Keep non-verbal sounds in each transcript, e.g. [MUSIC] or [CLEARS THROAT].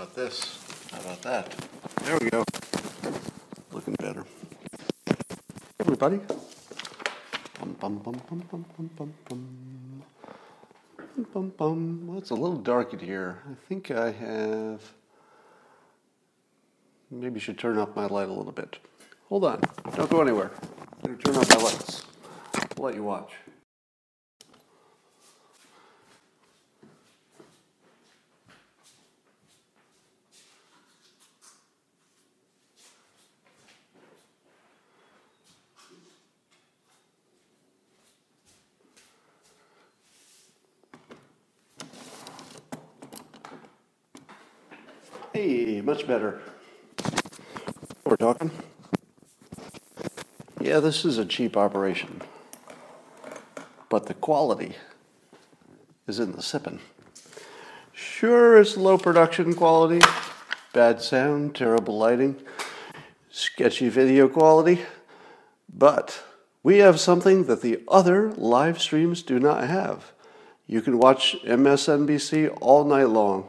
about this? How about that? There we go. Looking better. Everybody. Bum, bum, bum, bum, bum, bum, bum, bum. Bum, bum, bum. Well, it's a little dark in here. I think I have. Maybe should turn off my light a little bit. Hold on. Don't go anywhere. I'm going to turn off my lights. I'll let you watch. Hey, much better. We're talking. Yeah, this is a cheap operation, but the quality is in the sipping. Sure, it's low production quality, bad sound, terrible lighting, sketchy video quality, but we have something that the other live streams do not have. You can watch MSNBC all night long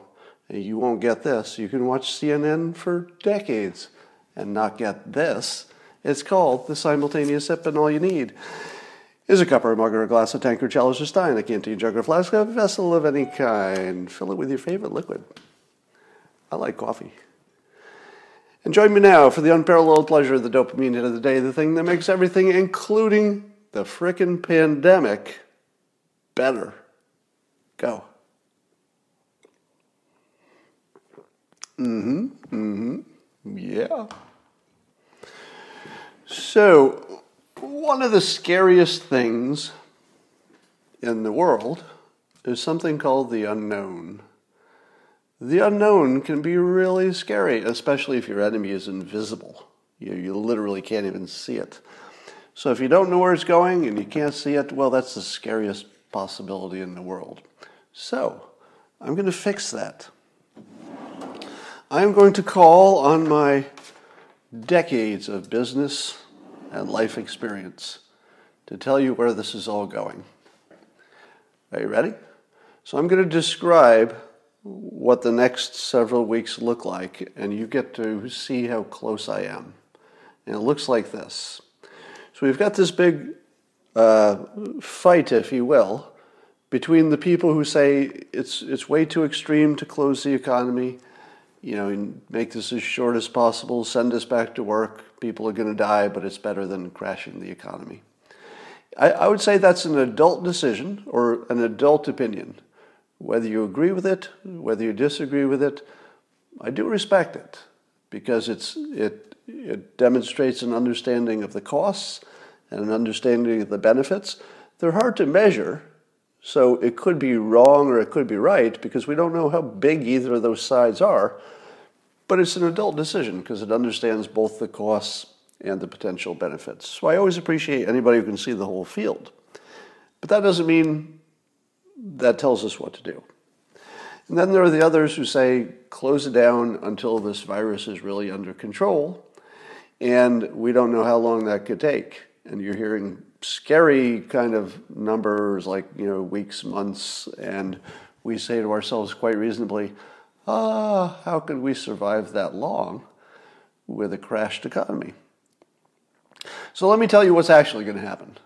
you won't get this. You can watch CNN for decades and not get this. It's called the simultaneous sip, and all you need is a cup or a mug or a glass, a tankard, chalice or stein, a canteen, jug or flask, a vessel of any kind. Fill it with your favorite liquid. I like coffee. And join me now for the unparalleled pleasure of the dopamine hit of the day, the thing that makes everything, including the frickin' pandemic, better. Go. Mm-hmm. Mm-hmm. Yeah. So, one of the scariest things in the world is something called the unknown. The unknown can be really scary, especially if your enemy is invisible. You, you literally can't even see it. So, if you don't know where it's going and you can't see it, well, that's the scariest possibility in the world. So, I'm going to fix that. I'm going to call on my decades of business and life experience to tell you where this is all going. Are you ready? So I'm going to describe what the next several weeks look like, and you get to see how close I am. And it looks like this. So we've got this big uh, fight, if you will, between the people who say it's, it's way too extreme to close the economy you know, make this as short as possible, send us back to work. People are going to die, but it's better than crashing the economy. I, I, would say that's an adult decision or an adult opinion. Whether you agree with it, whether you disagree with it, I do respect it because it's, it, it demonstrates an understanding of the costs and an understanding of the benefits. They're hard to measure, so it could be wrong or it could be right because we don't know how big either of those sides are. But it's an adult decision because it understands both the costs and the potential benefits. So I always appreciate anybody who can see the whole field. But that doesn't mean that tells us what to do. And then there are the others who say close it down until this virus is really under control. And we don't know how long that could take. And you're hearing scary kind of numbers like, you know, weeks, months, and we say to ourselves quite reasonably, ah, how could we survive that long with a crashed economy? So let me tell you what's actually going to happen.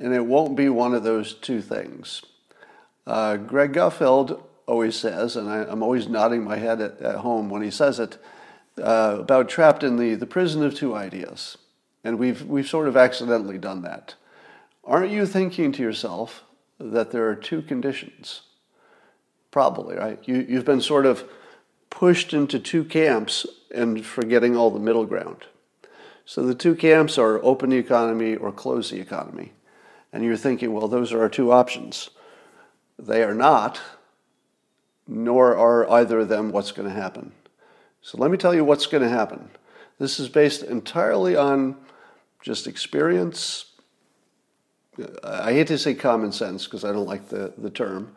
And it won't be one of those two things. Uh, Greg Gutfeld always says, and I, am always nodding my head at, at, home when he says it, uh, about trapped in the, the prison of two ideas. And we've, we've sort of accidentally done that. Aren't you thinking to yourself that there are two conditions? Probably, right? You, you've been sort of pushed into two camps and forgetting all the middle ground. So the two camps are open the economy or close the economy. And you're thinking, well, those are our two options. They are not, nor are either of them what's going to happen. So let me tell you what's going to happen. This is based entirely on just experience. I hate to say common sense because I don't like the, the term,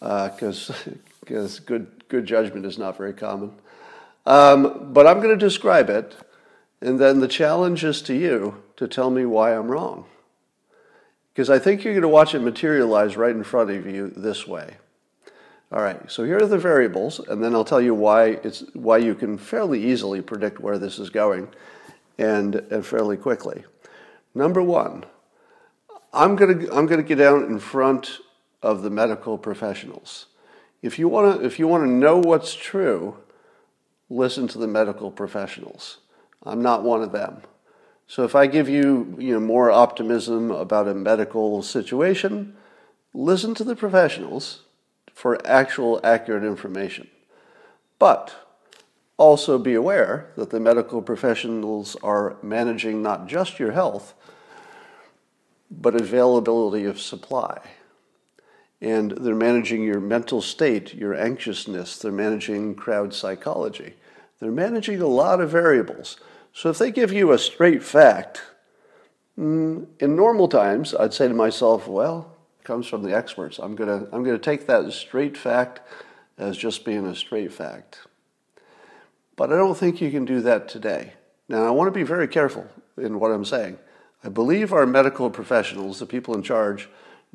because uh, because good good judgment is not very common. Um, but I'm going to describe it, and then the challenge is to you to tell me why I'm wrong. Because I think you're going to watch it materialize right in front of you this way. All right, so here are the variables, and then I'll tell you why it's why you can fairly easily predict where this is going, and, and fairly quickly. Number one, I'm gonna I'm gonna get down in front of the medical professionals. If you wanna if you wanna know what's true, listen to the medical professionals. I'm not one of them. So if I give you, you know, more optimism about a medical situation, listen to the professionals for actual accurate information. But also be aware that the medical professionals are managing not just your health, but availability of supply. And they're managing your mental state, your anxiousness, they're managing crowd psychology. They're managing a lot of variables. So if they give you a straight fact, mm, in normal times, I'd say to myself, well, it comes from the experts. I'm going to I'm going to take that straight fact as just being a straight fact. But I don't think you can do that today. Now, I want to be very careful in what I'm saying. I believe our medical professionals, the people in charge,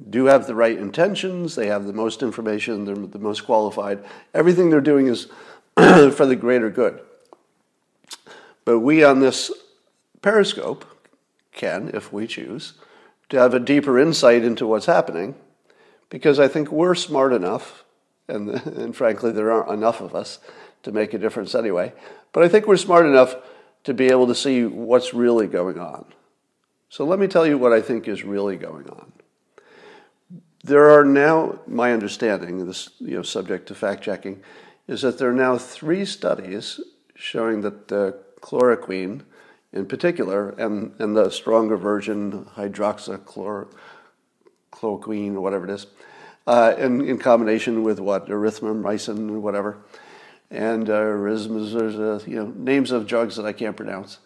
do have the right intentions. They have the most information. They're the most qualified. Everything they're doing is [CLEARS THROAT] for the greater good. But we on this periscope can, if we choose, to have a deeper insight into what's happening because I think we're smart enough, and, [LAUGHS] and frankly, there aren't enough of us to make a difference anyway, but I think we're smart enough to be able to see what's really going on. So let me tell you what I think is really going on. There are now, my understanding, this you know, subject to fact checking, is that there are now three studies showing that uh, chloroquine in particular, and, and the stronger version, hydroxychloroquine or whatever it is, uh, in, in combination with what, erythromycin or whatever, and uh, uh, you know, names of drugs that I can't pronounce.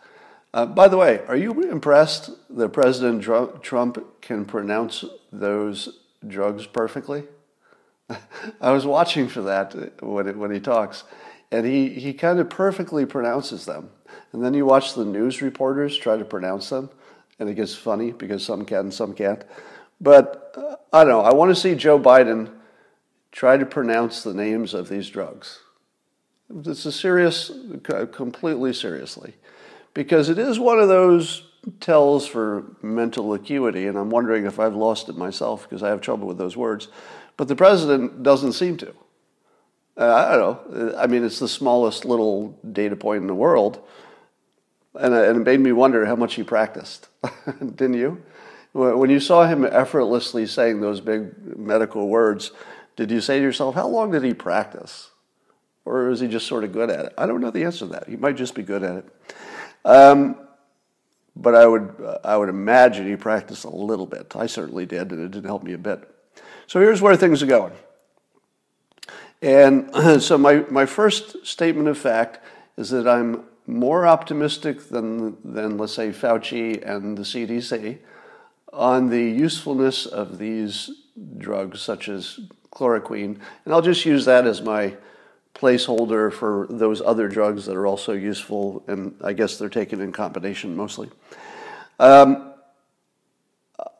Uh, by the way, are you impressed that President Trump can pronounce those drugs perfectly? [LAUGHS] I was watching for that when, it, when he talks, and he, he kind of perfectly pronounces them. And then you watch the news reporters try to pronounce them, and it gets funny because some can and some can't. But uh, I don't know. I want to see Joe Biden try to pronounce the names of these drugs. It's a serious, completely seriously, because it is one of those tells for mental acuity, and I'm wondering if I've lost it myself because I have trouble with those words. But the president doesn't seem to. Uh, I don't know. I mean, it's the smallest little data point in the world, and, and it made me wonder how much he practiced. [LAUGHS] Didn't you? When you saw him effortlessly saying those big medical words, did you say to yourself, how long did he practice? Or is he just sort of good at it? I don't know the answer to that. He might just be good at it. Um, but I would, I would imagine he practiced a little bit. I certainly did, and it didn't help me a bit. So here's where things are going. And [CLEARS THROAT] so my, my first statement of fact is that I'm more optimistic than, than, let's say, Fauci and the CDC on the usefulness of these drugs, such as chloroquine. And I'll just use that as my placeholder for those other drugs that are also useful, and I guess they're taken in combination mostly. Um,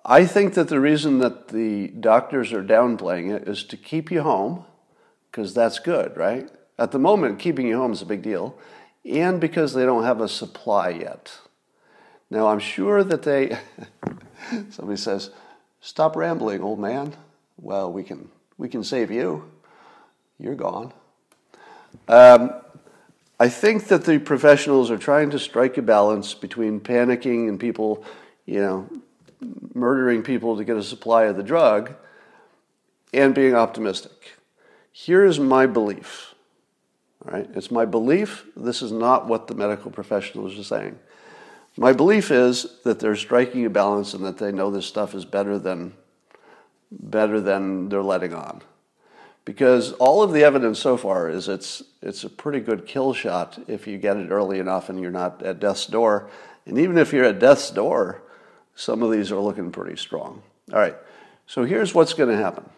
I think that the reason that the doctors are downplaying it is to keep you home, because that's good, right? At the moment, keeping you home is a big deal and because they don't have a supply yet. Now, I'm sure that they, [LAUGHS] somebody says, stop rambling, old man. Well, we can, we can save you. You're gone. Um, I think that the professionals are trying to strike a balance between panicking and people, you know, murdering people to get a supply of the drug and being optimistic. Here's my belief all right? It's my belief. This is not what the medical professionals are saying. My belief is that they're striking a balance and that they know this stuff is better than better than they're letting on. Because all of the evidence so far is it's it's a pretty good kill shot if you get it early enough and you're not at death's door. And even if you're at death's door, some of these are looking pretty strong. All right. So here's what's going to happen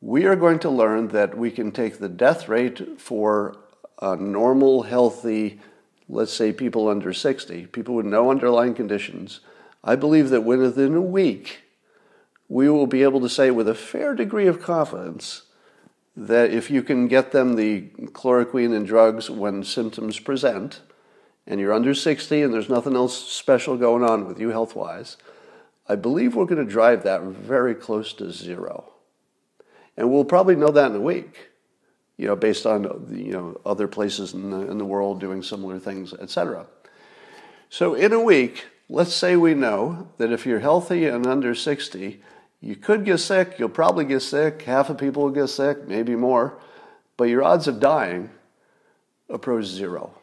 we are going to learn that we can take the death rate for a normal, healthy, let's say people under 60, people with no underlying conditions. I believe that within a week, we will be able to say with a fair degree of confidence that if you can get them the chloroquine and drugs when symptoms present, and you're under 60 and there's nothing else special going on with you health wise, I believe we're going to drive that very close to zero. And we'll probably know that in a week, you know, based on you know other places in the, in the world doing similar things, etc. So in a week, let's say we know that if you're healthy and under 60, you could get sick, you'll probably get sick, half of people will get sick, maybe more, but your odds of dying approach zero.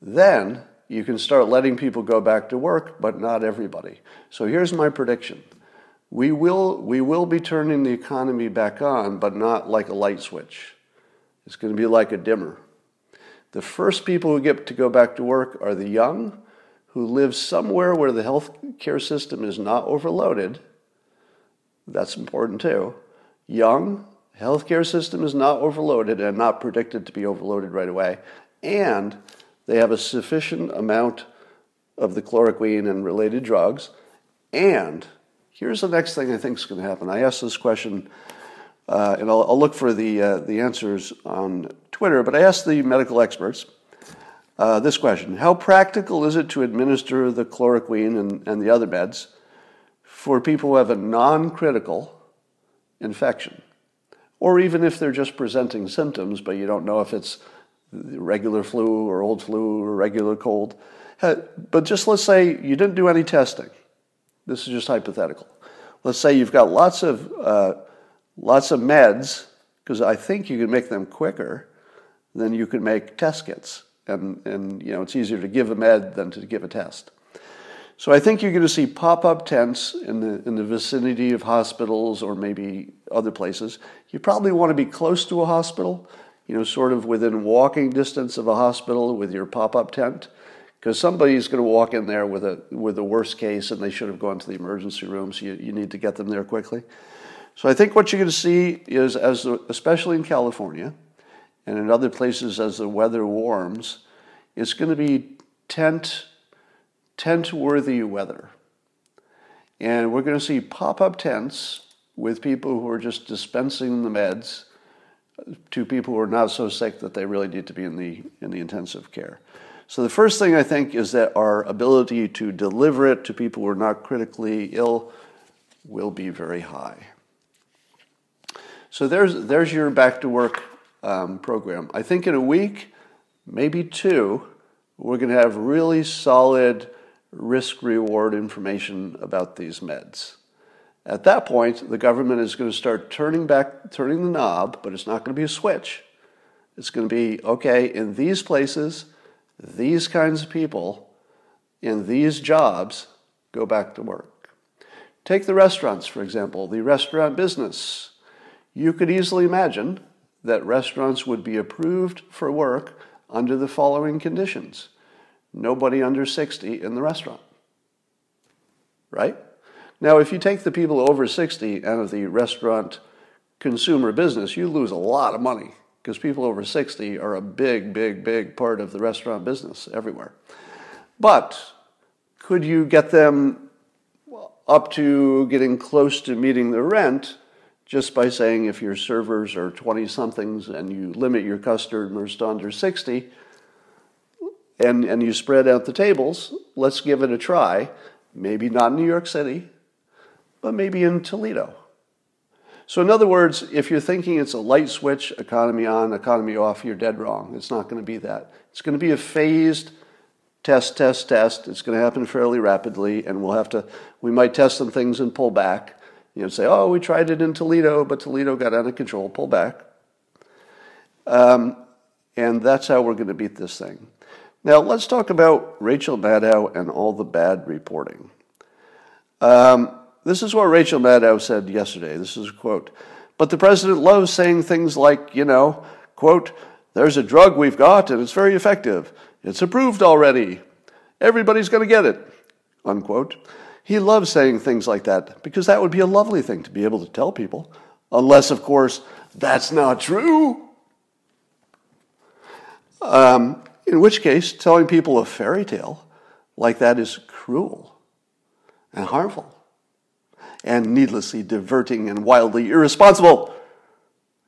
Then you can start letting people go back to work, but not everybody. So here's my prediction. We will, we will be turning the economy back on, but not like a light switch. It's going to be like a dimmer. The first people who get to go back to work are the young who lives somewhere where the health care system is not overloaded. That's important too. Young, healthcare system is not overloaded and not predicted to be overloaded right away. And they have a sufficient amount of the chloroquine and related drugs. And here's the next thing I think is going to happen. I asked this question, uh, and I'll, I'll, look for the, uh, the answers on Twitter, but I asked the medical experts uh, this question How practical is it to administer the chloroquine and, and the other meds for people who have a non critical infection? Or even if they're just presenting symptoms, but you don't know if it's regular flu or old flu or regular cold. But just let's say you didn't do any testing. This is just hypothetical. Let's say you've got lots of uh, lots of meds because I think you can make them quicker than you can make test kits, and and you know it's easier to give a med than to give a test. So I think you're going to see pop-up tents in the in the vicinity of hospitals or maybe other places. You probably want to be close to a hospital you know, sort of within walking distance of a hospital with your pop-up tent, because somebody's going to walk in there with a with a worst case, and they should have gone to the emergency room. So you, you need to get them there quickly. So I think what you're going to see is, as especially in California, and in other places as the weather warms, it's going to be tent tent worthy weather, and we're going to see pop-up tents with people who are just dispensing the meds to people who are not so sick that they really need to be in the, in the intensive care. So the first thing I think is that our ability to deliver it to people who are not critically ill will be very high. So there's, there's your back to work um, program. I think in a week, maybe two, we're going to have really solid risk reward information about these meds. At that point, the government is going to start turning back, turning the knob, but it's not going to be a switch. It's going to be okay, in these places, these kinds of people, in these jobs, go back to work. Take the restaurants, for example, the restaurant business. You could easily imagine that restaurants would be approved for work under the following conditions nobody under 60 in the restaurant. Right? Now, if you take the people over 60 out of the restaurant consumer business, you lose a lot of money because people over 60 are a big, big, big part of the restaurant business everywhere. But could you get them up to getting close to meeting the rent just by saying if your servers are 20 somethings and you limit your customers to under 60 and, and you spread out the tables, let's give it a try. Maybe not in New York City, but maybe in Toledo. So, in other words, if you're thinking it's a light switch, economy on, economy off, you're dead wrong. It's not going to be that. It's going to be a phased test, test, test. It's going to happen fairly rapidly, and we'll have to, we might test some things and pull back. You know, say, oh, we tried it in Toledo, but Toledo got out of control, pull back. Um, and that's how we're going to beat this thing. Now, let's talk about Rachel Maddow and all the bad reporting. Um, this is what Rachel Maddow said yesterday. This is a quote. But the president loves saying things like, you know, quote, there's a drug we've got and it's very effective. It's approved already. Everybody's going to get it, unquote. He loves saying things like that because that would be a lovely thing to be able to tell people. Unless, of course, that's not true. Um, in which case, telling people a fairy tale like that is cruel and harmful and needlessly diverting and wildly irresponsible.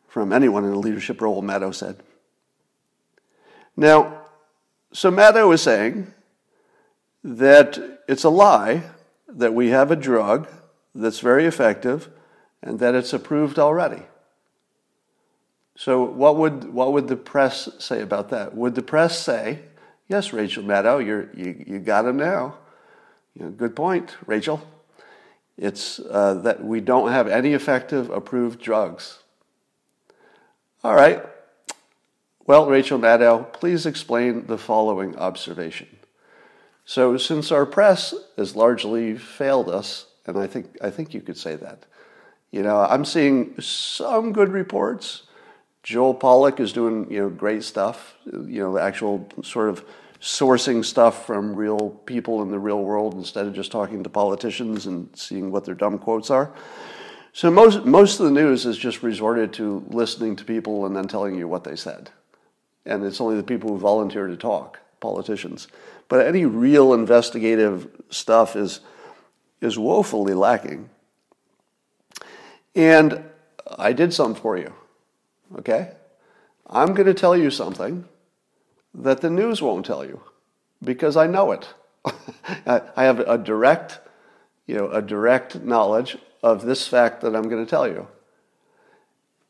from anyone in a leadership role, Maddow said. Now, so Maddow is saying that it's a lie that we have a drug that's very effective and that it's approved already. So, what would, what would the press say about that? Would the press say, Yes, Rachel Maddow, you're, you, you got him now? You know, good point, Rachel. It's uh, that we don't have any effective approved drugs. All right. Well, Rachel Maddow, please explain the following observation. So, since our press has largely failed us, and I think, I think you could say that, you know, I'm seeing some good reports. Joel Pollak is doing, you know, great stuff, you know, actual sort of sourcing stuff from real people in the real world instead of just talking to politicians and seeing what their dumb quotes are. So most most of the news is just resorted to listening to people and then telling you what they said. And it's only the people who volunteer to talk, politicians. But any real investigative stuff is is woefully lacking. And I did some for you. Okay? I'm going to tell you something that the news won't tell you because I know it. [LAUGHS] I have a direct, you know, a direct knowledge of this fact that I'm going to tell you.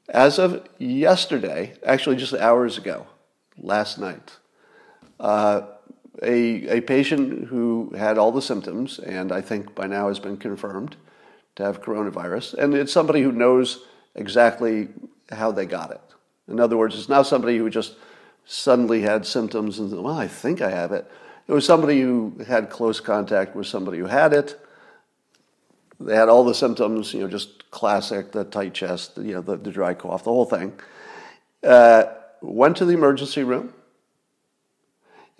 As of yesterday, actually just hours ago, last night, uh, a, a patient who had all the symptoms, and I think by now has been confirmed to have coronavirus, and it's somebody who knows exactly how they got it. In other words, it's not somebody who just suddenly had symptoms and said, well, I think I have it. It was somebody who had close contact with somebody who had it. They had all the symptoms, you know, just classic, the tight chest, you know, the, the dry cough, the whole thing. Uh, went to the emergency room,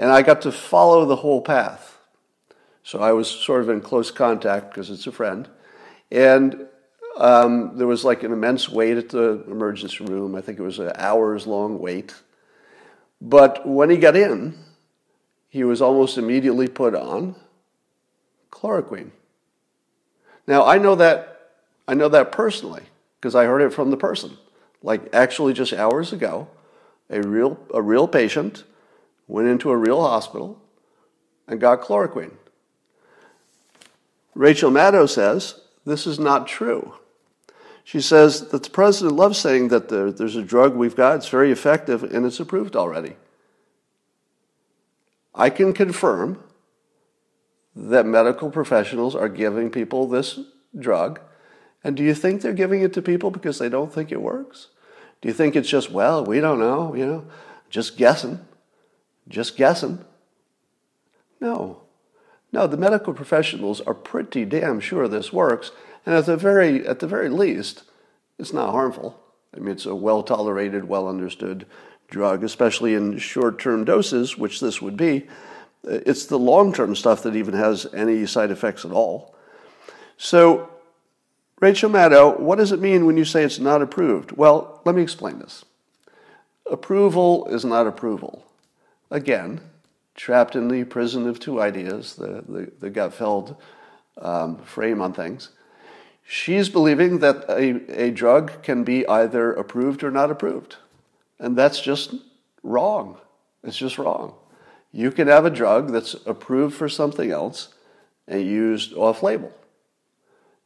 and I got to follow the whole path. So I was sort of in close contact because it's a friend. And um, there was like an immense wait at the emergency room. I think it was an hours long wait. But when he got in, he was almost immediately put on chloroquine. Now I know that I know that personally because I heard it from the person. Like actually just hours ago, a real a real patient went into a real hospital and got chloroquine. Rachel Maddow says this is not true. She says that the president loves saying that there, there's a drug we've got, it's very effective, and it's approved already. I can confirm that medical professionals are giving people this drug. And do you think they're giving it to people because they don't think it works? Do you think it's just, well, we don't know, you know, just guessing, just guessing? No. No, the medical professionals are pretty damn sure this works, and at the very, at the very least, it's not harmful. I mean, it's a well tolerated, well understood drug, especially in short term doses, which this would be. It's the long term stuff that even has any side effects at all. So, Rachel Maddow, what does it mean when you say it's not approved? Well, let me explain this. Approval is not approval. Again, trapped in the prison of two ideas, the, the, the Gutfeld um, frame on things. She's believing that a, a drug can be either approved or not approved. And that's just wrong. It's just wrong. You can have a drug that's approved for something else and used off label.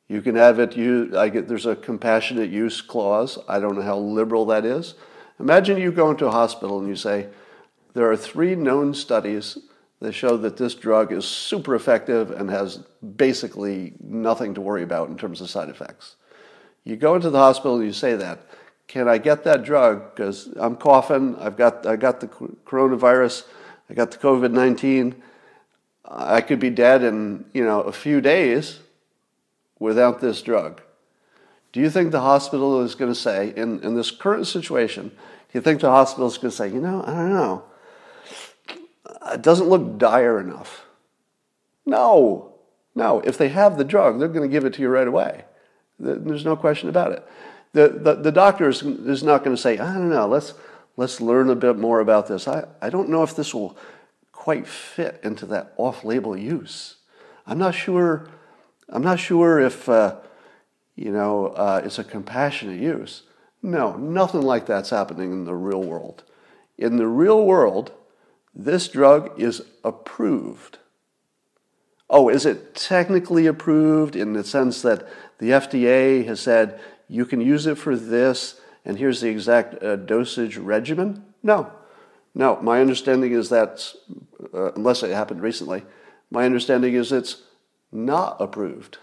You can have it used, I get, there's a compassionate use clause. I don't know how liberal that is. Imagine you go into a hospital and you say, there are three known studies that show that this drug is super effective and has basically nothing to worry about in terms of side effects. You go into the hospital and you say that. Can I get that drug? Because I'm coughing. I've got I got the coronavirus. I got the COVID nineteen. I could be dead in you know a few days without this drug. Do you think the hospital is going to say in, in this current situation? Do you think the hospital is going to say, you know, I don't know it doesn't look dire enough. No, no. If they have the drug, they're going to give it to you right away. There's no question about it. The, the, the doctor is, is not going to say, I don't know, let's, let's learn a bit more about this. I, I don't know if this will quite fit into that off label use. I'm not sure, I'm not sure if, uh, you know, uh, it's a compassionate use. No, nothing like that's happening in the real world. In the real world, this drug is approved. Oh, is it technically approved in the sense that the FDA has said you can use it for this and here's the exact uh, dosage regimen? No. No, my understanding is that, uh, unless it happened recently, my understanding is it's not approved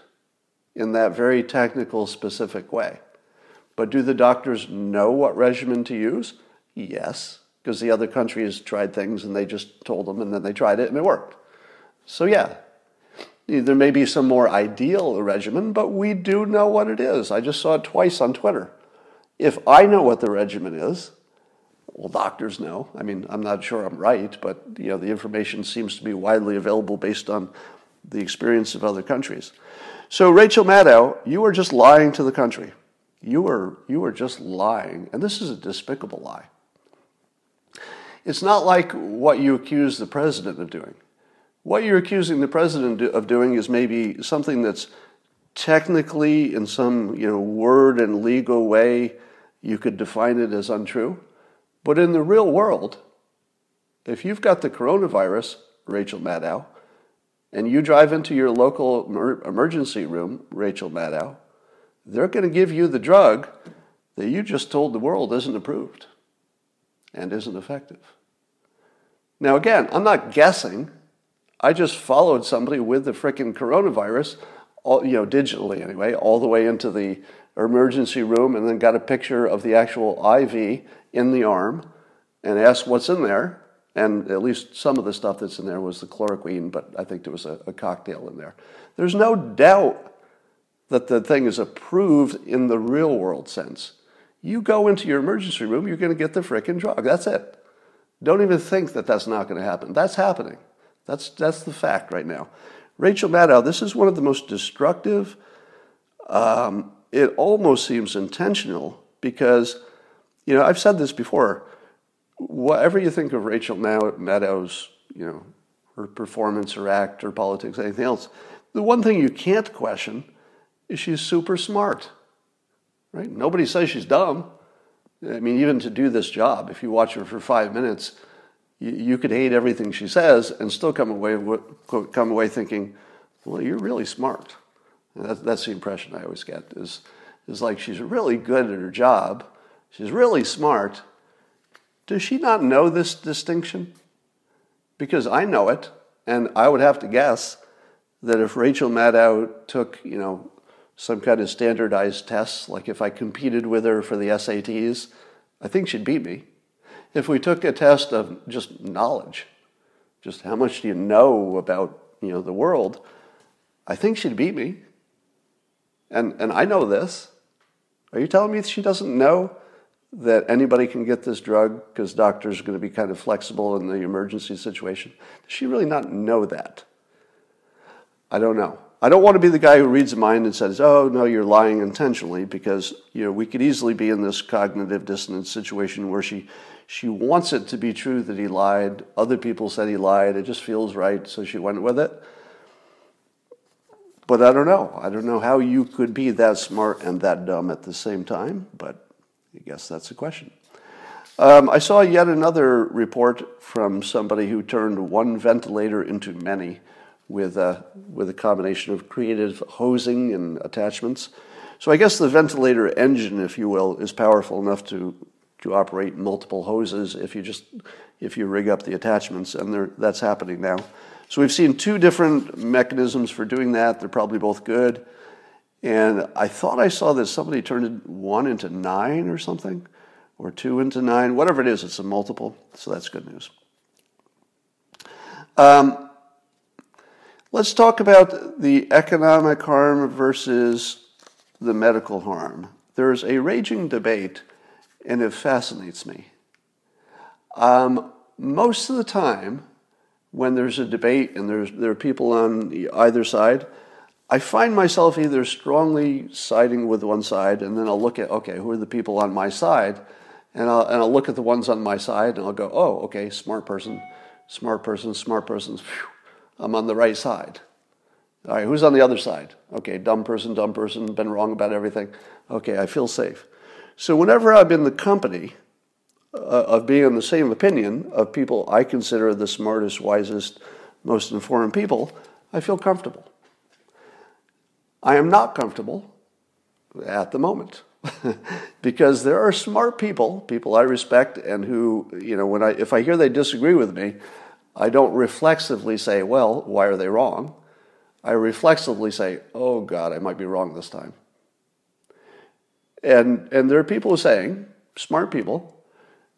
in that very technical, specific way. But do the doctors know what regimen to use? Yes, because the other countries tried things and they just told them and then they tried it and it worked. So, yeah, there may be some more ideal regimen, but we do know what it is. I just saw it twice on Twitter. If I know what the regimen is, well, doctors know. I mean, I'm not sure I'm right, but you know, the information seems to be widely available based on the experience of other countries. So, Rachel Maddow, you are just lying to the country. You are, you are just lying, and this is a despicable lie. It's not like what you accuse the president of doing. What you're accusing the president of doing is maybe something that's technically, in some you know, word and legal way, you could define it as untrue. But in the real world, if you've got the coronavirus, Rachel Maddow, and you drive into your local emergency room, Rachel Maddow, they're going to give you the drug that you just told the world isn't approved and isn't effective. Now, again, I'm not guessing. I just followed somebody with the freaking coronavirus, all, you know, digitally anyway, all the way into the emergency room and then got a picture of the actual IV in the arm and asked what's in there. And at least some of the stuff that's in there was the chloroquine, but I think there was a, a cocktail in there. There's no doubt that the thing is approved in the real world sense. You go into your emergency room, you're going to get the frickin' drug. That's it. Don't even think that that's not going to happen. That's happening. That's, that's the fact right now. Rachel Maddow, this is one of the most destructive, um, it almost seems intentional because, you know, I've said this before. Whatever you think of Rachel Maddow's, you know, her performance, her act, her politics, anything else, the one thing you can't question is she's super smart, right? Nobody says she's dumb. I mean, even to do this job, if you watch her for five minutes, you, you could hate everything she says and still come away come away thinking, well, you're really smart. That's, that's the impression I always get is is like she's really good at her job, she's really smart. Does she not know this distinction? Because I know it, and I would have to guess that if Rachel Maddow took, you know, some kind of standardized tests, like if I competed with her for the SATs, I think she'd beat me. If we took a test of just knowledge, just how much do you know about you know the world, I think she'd beat me. And and I know this. Are you telling me she doesn't know that anybody can get this drug because doctors are going to be kind of flexible in the emergency situation? Does she really not know that? I don't know. I don't want to be the guy who reads a mind and says, "Oh no, you're lying intentionally," because you know we could easily be in this cognitive dissonance situation where she she wants it to be true that he lied. Other people said he lied. It just feels right, so she went with it. But I don't know. I don't know how you could be that smart and that dumb at the same time. But I guess that's a question. Um, I saw yet another report from somebody who turned one ventilator into many with a, with a combination of creative hosing and attachments. So I guess the ventilator engine, if you will, is powerful enough to, to operate multiple hoses if you just if you rig up the attachments, and that's happening now. So we've seen two different mechanisms for doing that. They're probably both good. And I thought I saw that somebody turned one into nine or something, or two into nine, whatever it is, it's a multiple. So that's good news. Um, Let's talk about the economic harm versus the medical harm. There's a raging debate, and it fascinates me. Um, most of the time, when there's a debate and there's, there are people on either side, I find myself either strongly siding with one side, and then I'll look at, okay, who are the people on my side? And I'll, and I'll look at the ones on my side, and I'll go, oh, okay, smart person, smart person, smart person. I'm on the right side. All right, who's on the other side? Okay, dumb person, dumb person, been wrong about everything. Okay, I feel safe. So whenever I'm in the company uh, of being in the same opinion of people I consider the smartest, wisest, most informed people, I feel comfortable. I am not comfortable at the moment [LAUGHS] because there are smart people, people I respect, and who, you know, when I, if I hear they disagree with me, I don't reflexively say, well, why are they wrong? I reflexively say, oh God, I might be wrong this time. And, and there are people saying, smart people,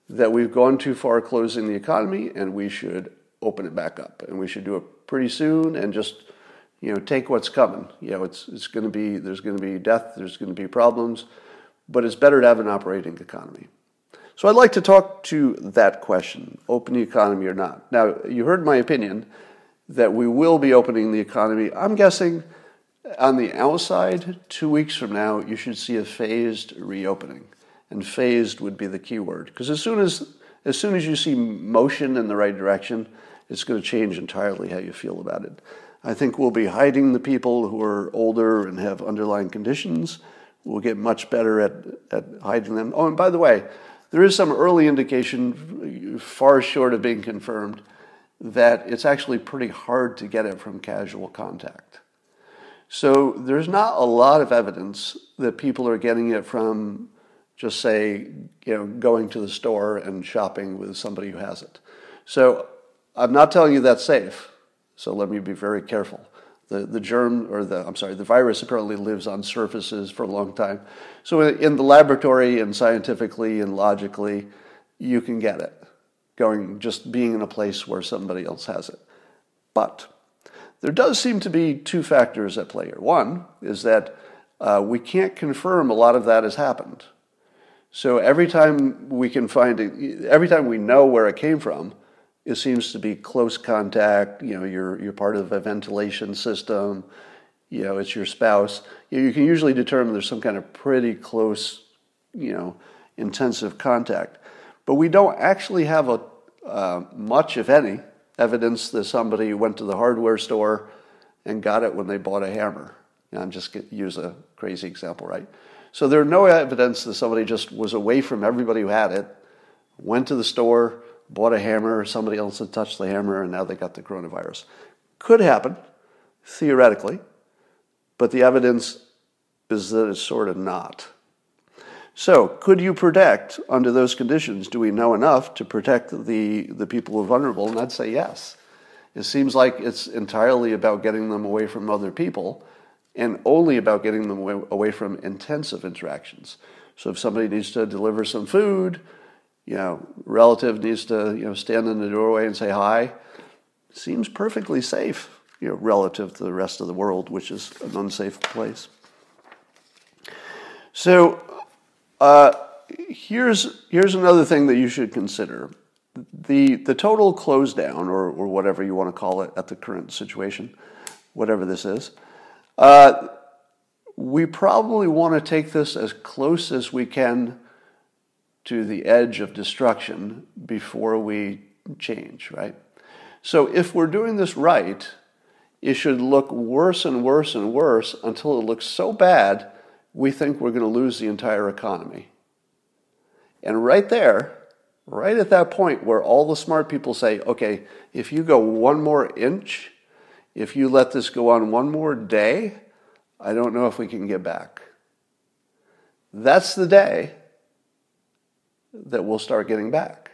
that we've gone too far closing the economy and we should open it back up. And we should do it pretty soon and just, you know, take what's coming. You know, it's, it's going to be, there's going to be death, there's going to be problems, but it's better to have an operating economy. So I'd like to talk to that question, open the economy or not. Now, you heard my opinion that we will be opening the economy. I'm guessing on the outside, two weeks from now, you should see a phased reopening. And phased would be the key word. Because as soon as, as soon as you see motion in the right direction, it's going to change entirely how you feel about it. I think we'll be hiding the people who are older and have underlying conditions. We'll get much better at, at hiding them. Oh, and by the way, there is some early indication, far short of being confirmed, that it's actually pretty hard to get it from casual contact. So there's not a lot of evidence that people are getting it from just say, you know, going to the store and shopping with somebody who has it. So I'm not telling you that's safe. So let me be very careful. The, the germ, or the, I'm sorry, the virus apparently lives on surfaces for a long time. So in the laboratory and scientifically and logically, you can get it going, just being in a place where somebody else has it. But there does seem to be two factors at play here. One is that uh, we can't confirm a lot of that has happened. So every time we can find it, every time we know where it came from, it seems to be close contact. You know, you're you're part of a ventilation system. You know, it's your spouse. You, know, you can usually determine there's some kind of pretty close, you know, intensive contact. But we don't actually have a uh, much, if any, evidence that somebody went to the hardware store and got it when they bought a hammer. You know, I'm just use a crazy example, right? So there's no evidence that somebody just was away from everybody who had it, went to the store, bought a hammer, somebody else had touched the hammer, and now they got the coronavirus. Could happen, theoretically, but the evidence is that it's sort of not. So, could you protect under those conditions? Do we know enough to protect the, the people who are vulnerable? And I'd say yes. It seems like it's entirely about getting them away from other people and only about getting them away, away from intensive interactions. So, if somebody needs to deliver some food, you know, relative needs to you know stand in the doorway and say hi, seems perfectly safe, you know, relative to the rest of the world, which is an unsafe place. So uh, here's, here's another thing that you should consider. The, the total close down, or, or whatever you want to call it at the current situation, whatever this is, uh, we probably want to take this as close as we can to the edge of destruction before we change, right? So if we're doing this right, it should look worse and worse and worse until it looks so bad we think we're going to lose the entire economy. And right there, right at that point where all the smart people say, okay, if you go one more inch, if you let this go on one more day, I don't know if we can get back. That's the day that we'll start getting back.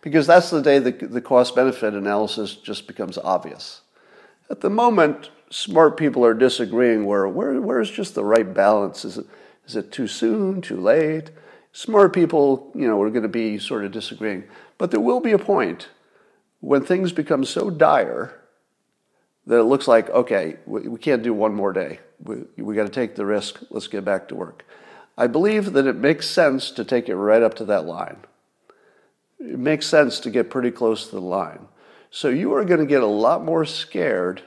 Because that's the day the, the cost benefit analysis just becomes obvious. At the moment, smart people are disagreeing where, where where's just the right balance? Is it, is it too soon, too late? Smart people, you know, are going to be sort of disagreeing. But there will be a point when things become so dire that it looks like, okay, we, we can't do one more day. We, we got to take the risk. Let's get back to work. I believe that it makes sense to take it right up to that line. It makes sense to get pretty close to the line. So you are going to get a lot more scared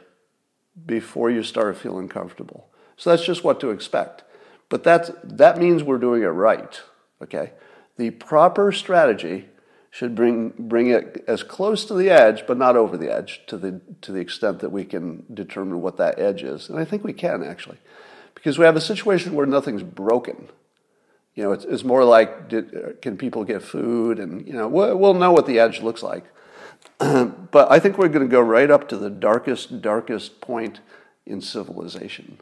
before you start feeling comfortable. So that's just what to expect. But that's, that means we're doing it right. Okay? The proper strategy should bring, bring it as close to the edge, but not over the edge to the, to the extent that we can determine what that edge is. And I think we can actually. Because we have a situation where nothing's broken. You know, it's, it's more like did, can people get food, and you know, we'll, we'll know what the edge looks like. [CLEARS THROAT] but I think we're going to go right up to the darkest, darkest point in civilization,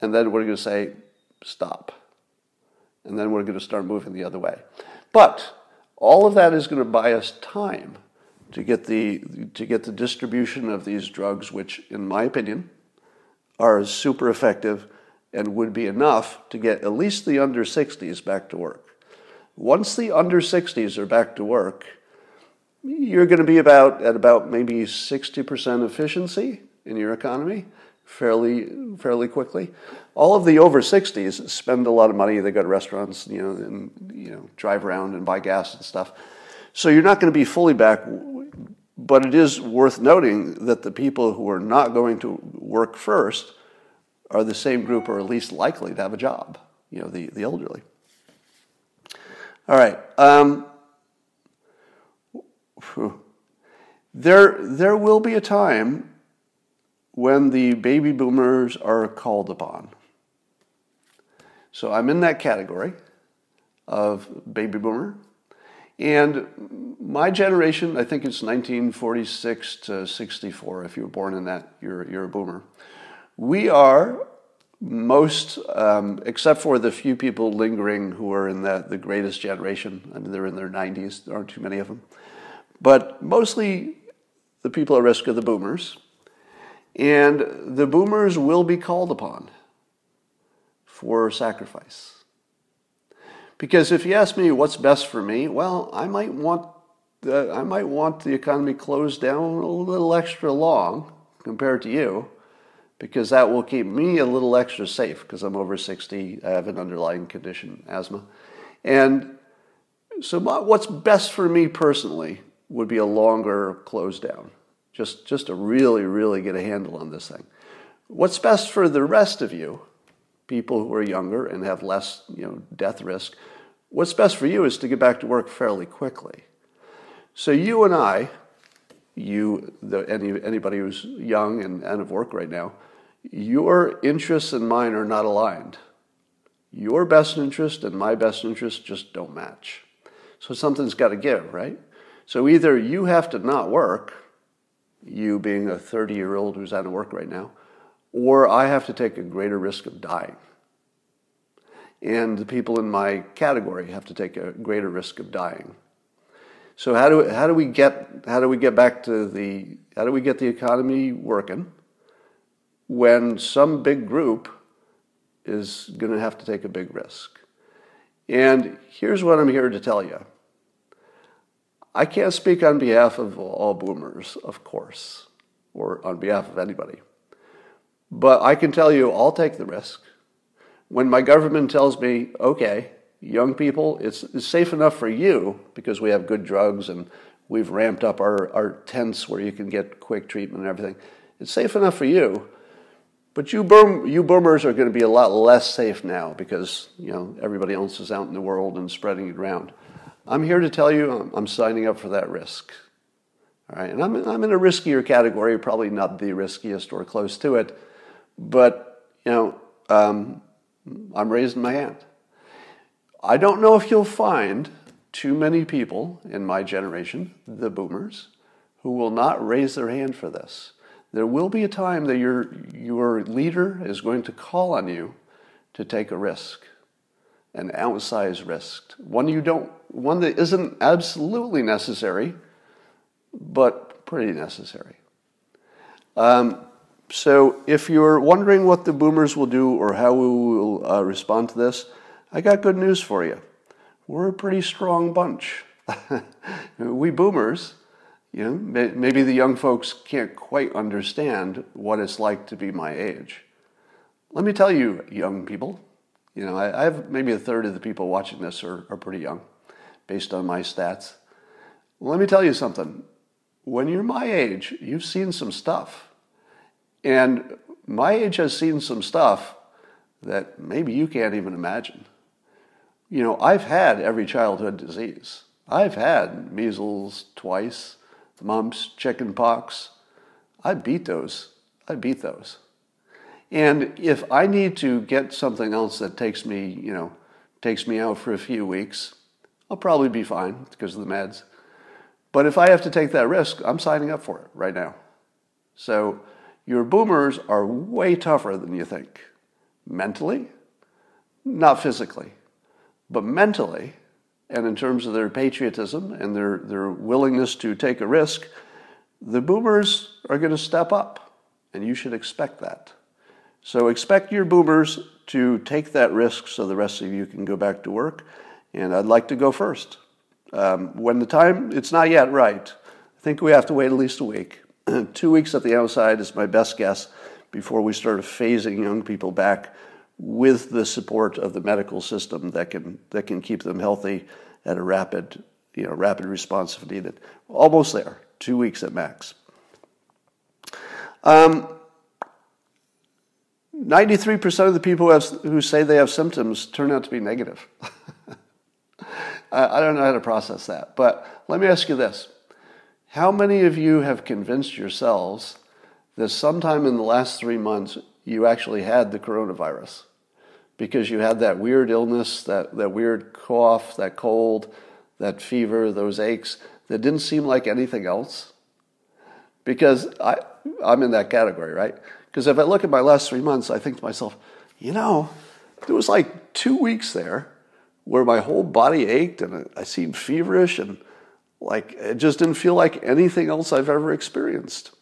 and then we're going to say, stop, and then we're going to start moving the other way. But all of that is going to buy us time to get the to get the distribution of these drugs, which, in my opinion, are super effective and would be enough to get at least the under 60s back to work. Once the under 60s are back to work, you're going to be about at about maybe 60% efficiency in your economy fairly fairly quickly. All of the over 60s spend a lot of money. They go to restaurants, you know, and you know, drive around and buy gas and stuff. So you're not going to be fully back, but it is worth noting that the people who are not going to work first are the same group or at least likely to have a job, you know, the, the elderly. All right. Um, there, there will be a time when the baby boomers are called upon. So I'm in that category of baby boomer. And my generation, I think it's 1946 to 64. If you were born in that, you're, you're a boomer. We are most, um, except for the few people lingering who are in the, the greatest generation. I mean, they're in their 90s. There aren't too many of them. But mostly the people at risk are the boomers. And the boomers will be called upon for sacrifice. Because if you ask me what's best for me, well, I might want the, I might want the economy closed down a little extra long compared to you, because that will keep me a little extra safe because I'm over 60, I have an underlying condition, asthma. And so my, what's best for me personally would be a longer close down, just, just to really, really get a handle on this thing. What's best for the rest of you people who are younger and have less you know, death risk, what's best for you is to get back to work fairly quickly. So you and I, you, the, any, anybody who's young and out of work right now, your interests and mine are not aligned. Your best interest and my best interest just don't match. So something's got to give, right? So either you have to not work, you being a 30 year old who's out of work right now, or I have to take a greater risk of dying. And the people in my category have to take a greater risk of dying. So how do, how do we get how do we get back to the how do we get the economy working when some big group is going to have to take a big risk? And here's what I'm here to tell you. I can't speak on behalf of all boomers, of course, or on behalf of anybody. But I can tell you, I'll take the risk. When my government tells me, okay, young people, it's, it's safe enough for you because we have good drugs and we've ramped up our, our tents where you can get quick treatment and everything. It's safe enough for you, but you, boom, you boomers are going to be a lot less safe now because you know everybody else is out in the world and spreading it around. I'm here to tell you I'm, I'm signing up for that risk. All right, and I'm, I'm in a riskier category, probably not the riskiest or close to it but, you know, um, I'm raising my hand. I don't know if you'll find too many people in my generation, the boomers, who will not raise their hand for this. There will be a time that your, your leader is going to call on you to take a risk, an outsized risk, one you don't, one that isn't absolutely necessary, but pretty necessary. Um, so, if you're wondering what the boomers will do or how we will uh, respond to this, I got good news for you. We're a pretty strong bunch. [LAUGHS] we boomers, you know, maybe the young folks can't quite understand what it's like to be my age. Let me tell you, young people, you know, I, I have maybe a third of the people watching this are, are pretty young, based on my stats. Let me tell you something. When you're my age, you've seen some stuff and my age has seen some stuff that maybe you can't even imagine. You know, I've had every childhood disease. I've had measles twice, mumps, chicken pox. I beat those. I beat those. And if I need to get something else that takes me, you know, takes me out for a few weeks, I'll probably be fine because of the meds. But if I have to take that risk, I'm signing up for it right now. So your boomers are way tougher than you think. Mentally, not physically, but mentally, and in terms of their patriotism and their, their willingness to take a risk, the boomers are going to step up, and you should expect that. So expect your boomers to take that risk so the rest of you can go back to work. And I'd like to go first. Um, when the time, it's not yet right. I think we have to wait at least a week. [CLEARS THROAT] Two weeks at the outside is my best guess before we start phasing young people back with the support of the medical system that can, that can keep them healthy at a rapid, you know, rapid response if needed. Almost there, two weeks at max. Um, 93% of the people who, have, who, say they have symptoms turn out to be negative. [LAUGHS] I don't know how to process that. But let me ask you this How many of you have convinced yourselves that sometime in the last three months you actually had the coronavirus? Because you had that weird illness, that, that weird cough, that cold, that fever, those aches that didn't seem like anything else? Because I, I'm in that category, right? Because if I look at my last three months, I think to myself, you know, there was like two weeks there where my whole body ached and I seemed feverish and like it just didn't feel like anything else I've ever experienced.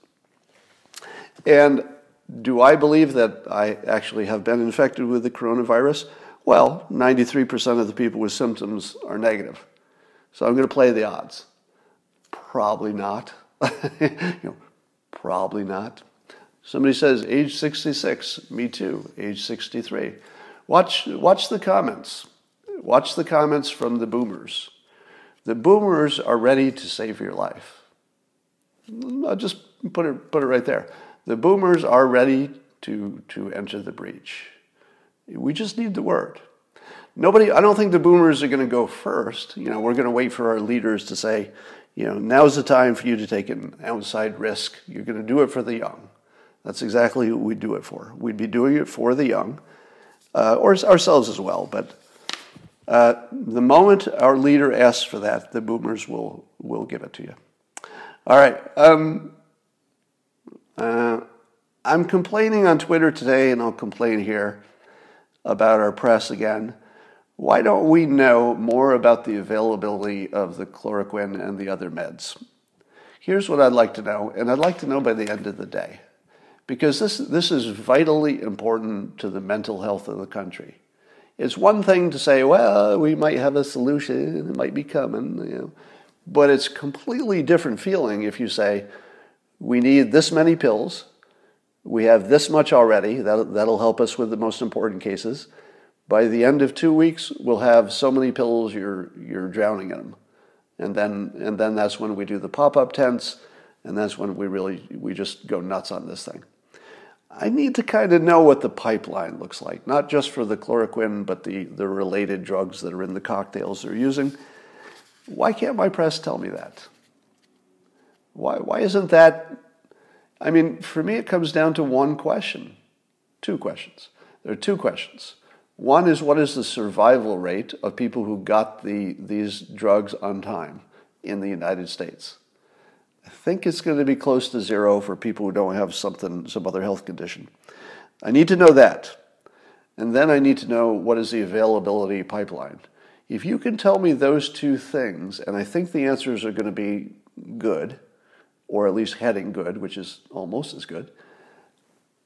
And do I believe that I actually have been infected with the coronavirus? Well, 93% of the people with symptoms are negative. So I'm going to play the odds. Probably not. [LAUGHS] you know, probably not. Somebody says age 66, me too, age 63. Watch, watch the comments. Watch the comments from the boomers. The boomers are ready to save your life. I'll just put it, put it right there. The boomers are ready to, to enter the breach. We just need the word. Nobody, I don't think the boomers are going to go first. You know, we're going to wait for our leaders to say, you know, now's the time for you to take an outside risk. You're going to do it for the young. That's exactly what we'd do it for. We'd be doing it for the young, uh, or ourselves as well. But uh, the moment our leader asks for that, the boomers will, will give it to you. All right. Um, uh, I'm complaining on Twitter today, and I'll complain here about our press again. Why don't we know more about the availability of the chloroquine and the other meds? Here's what I'd like to know, and I'd like to know by the end of the day because this, this is vitally important to the mental health of the country. It's one thing to say, well, we might have a solution, it might be coming, you know, but it's completely different feeling if you say, we need this many pills, we have this much already, that, that'll help us with the most important cases. By the end of two weeks, we'll have so many pills you're, you're drowning in them. And then, and then that's when we do the pop-up tents, and that's when we really, we just go nuts on this thing. I need to kind of know what the pipeline looks like, not just for the chloroquine, but the, the related drugs that are in the cocktails they're using. Why can't my press tell me that? Why, why isn't that? I mean, for me, it comes down to one question, two questions. There are two questions. One is what is the survival rate of people who got the, these drugs on time in the United States? I think it's going to be close to zero for people who don't have something, some other health condition. I need to know that. And then I need to know what is the availability pipeline. If you can tell me those two things, and I think the answers are going to be good, or at least heading good, which is almost as good,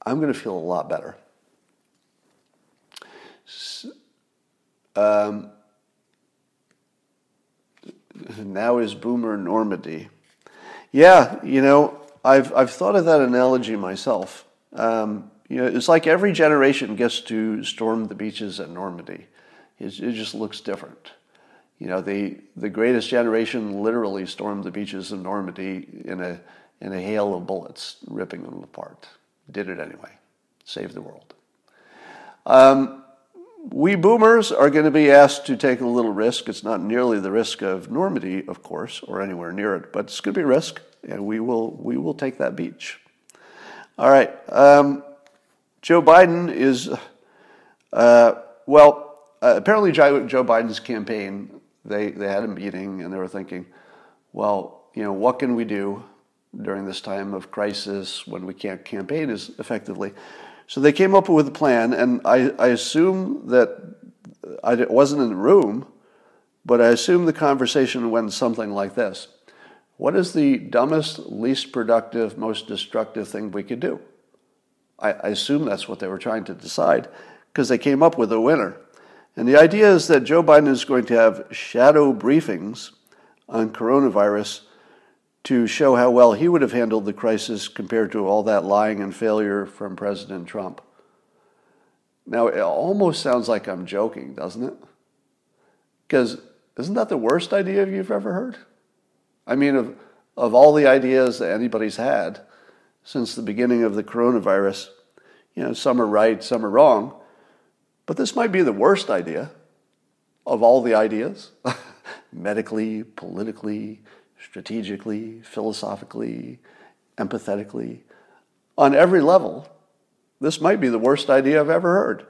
I'm going to feel a lot better. Um, now is Boomer Normandy. Yeah, you know, I've, I've thought of that analogy myself. Um, you know, it's like every generation gets to storm the beaches at Normandy. It, it just looks different. You know, the, the greatest generation literally stormed the beaches of Normandy in a, in a hail of bullets, ripping them apart. Did it anyway. Saved the world. Um, we boomers are going to be asked to take a little risk. It's not nearly the risk of Normandy, of course, or anywhere near it, but it's going to be a risk, and we will we will take that beach. All right, um, Joe Biden is uh, well. uh, apparently Joe, Joe Biden's campaign, they, they had a meeting and they were thinking, well, you know, what can we do during this time of crisis when we can't campaign as effectively? So they came up with a plan, and I, I assume that I wasn't in the room, but I assume the conversation went something like this What is the dumbest, least productive, most destructive thing we could do? I, I assume that's what they were trying to decide because they came up with a winner. And the idea is that Joe Biden is going to have shadow briefings on coronavirus to show how well he would have handled the crisis compared to all that lying and failure from President Trump. Now, it almost sounds like I'm joking, doesn't it? Because isn't that the worst idea you've ever heard? I mean, of, of all the ideas that anybody's had since the beginning of the coronavirus, you know, some are right, some are wrong, but this might be the worst idea of all the ideas [LAUGHS] medically, politically, strategically, philosophically, empathetically, on every level. This might be the worst idea I've ever heard.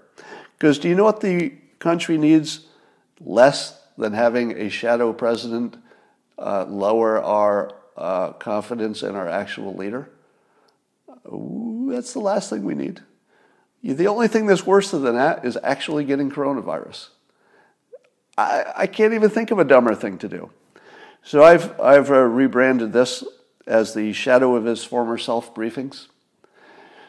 Because do you know what the country needs less than having a shadow president uh, lower our uh, confidence in our actual leader? Ooh, that's the last thing we need. The only thing that's worse than that is actually getting coronavirus. I, I can't even think of a dumber thing to do. So I've, I've uh, rebranded this as the shadow of his former self briefings.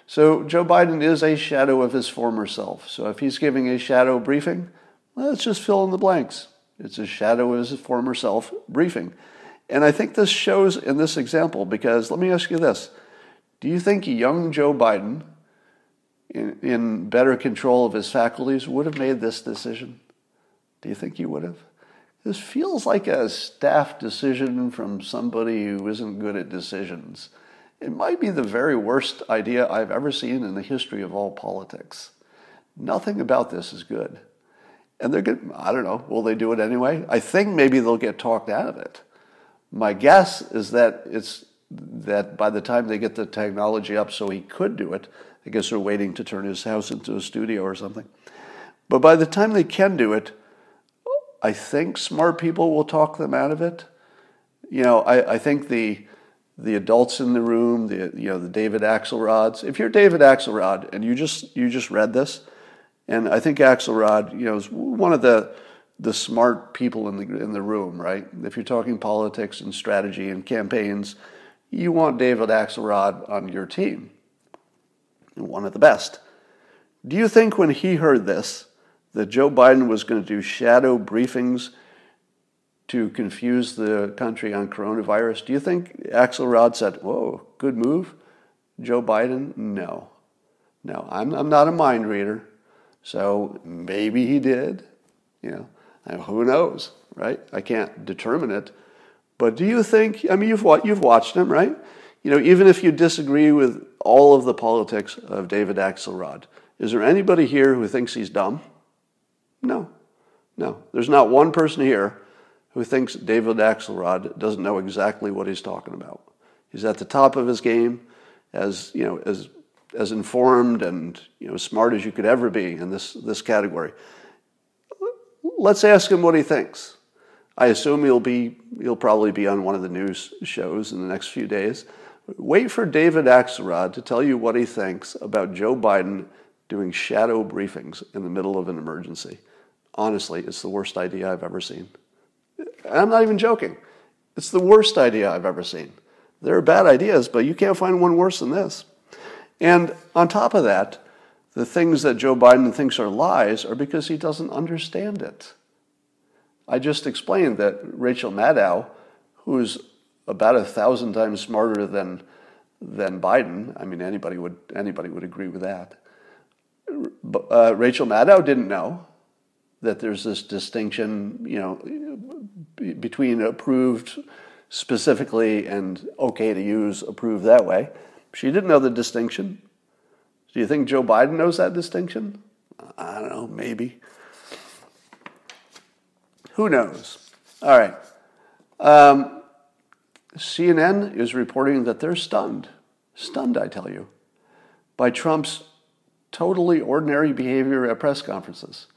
So Joe Biden is a shadow of his former self. So if he's giving a shadow briefing, let's just fill in the blanks. It's a shadow of his former self briefing. And I think this shows in this example because let me ask you this Do you think young Joe Biden, in, in better control of his faculties, would have made this decision? Do you think he would have? This feels like a staff decision from somebody who isn't good at decisions. It might be the very worst idea I've ever seen in the history of all politics. Nothing about this is good. And they're good. I don't know. Will they do it anyway? I think maybe they'll get talked out of it. My guess is that it's that by the time they get the technology up so he could do it, I guess they're waiting to turn his house into a studio or something. But by the time they can do it, I think smart people will talk them out of it. You know, I, I think the the adults in the room, the you know the David Axelrods. If you're David Axelrod and you just you just read this, and I think Axelrod, you know, is one of the the smart people in the in the room, right? If you're talking politics and strategy and campaigns, you want David Axelrod on your team. One of the best. Do you think when he heard this, that Joe Biden was going to do shadow briefings to confuse the country on coronavirus. Do you think Axelrod said, Whoa, good move? Joe Biden? No. No, I'm, I'm not a mind reader. So maybe he did. You know, who knows, right? I can't determine it. But do you think, I mean, you've, you've watched him, right? You know, even if you disagree with all of the politics of David Axelrod, is there anybody here who thinks he's dumb? No, no. There's not one person here who thinks David Axelrod doesn't know exactly what he's talking about. He's at the top of his game, as you know, as as informed and you know smart as you could ever be in this this category. Let's ask him what he thinks. I assume he'll be he'll probably be on one of the news shows in the next few days. Wait for David Axelrod to tell you what he thinks about Joe Biden doing shadow briefings in the middle of an emergency honestly, it's the worst idea I've ever seen. And I'm not even joking. It's the worst idea I've ever seen. There are bad ideas, but you can't find one worse than this. And on top of that, the things that Joe Biden thinks are lies are because he doesn't understand it. I just explained that Rachel Maddow, who's about a thousand times smarter than, than Biden, I mean, anybody would, anybody would agree with that. Uh, Rachel Maddow didn't know that there's this distinction, you know, between approved specifically and okay to use approved that way. She didn't know the distinction. Do you think Joe Biden knows that distinction? I don't know, maybe. Who knows? All right. Um, CNN is reporting that they're stunned, stunned, I tell you, by Trump's totally ordinary behavior at press conferences.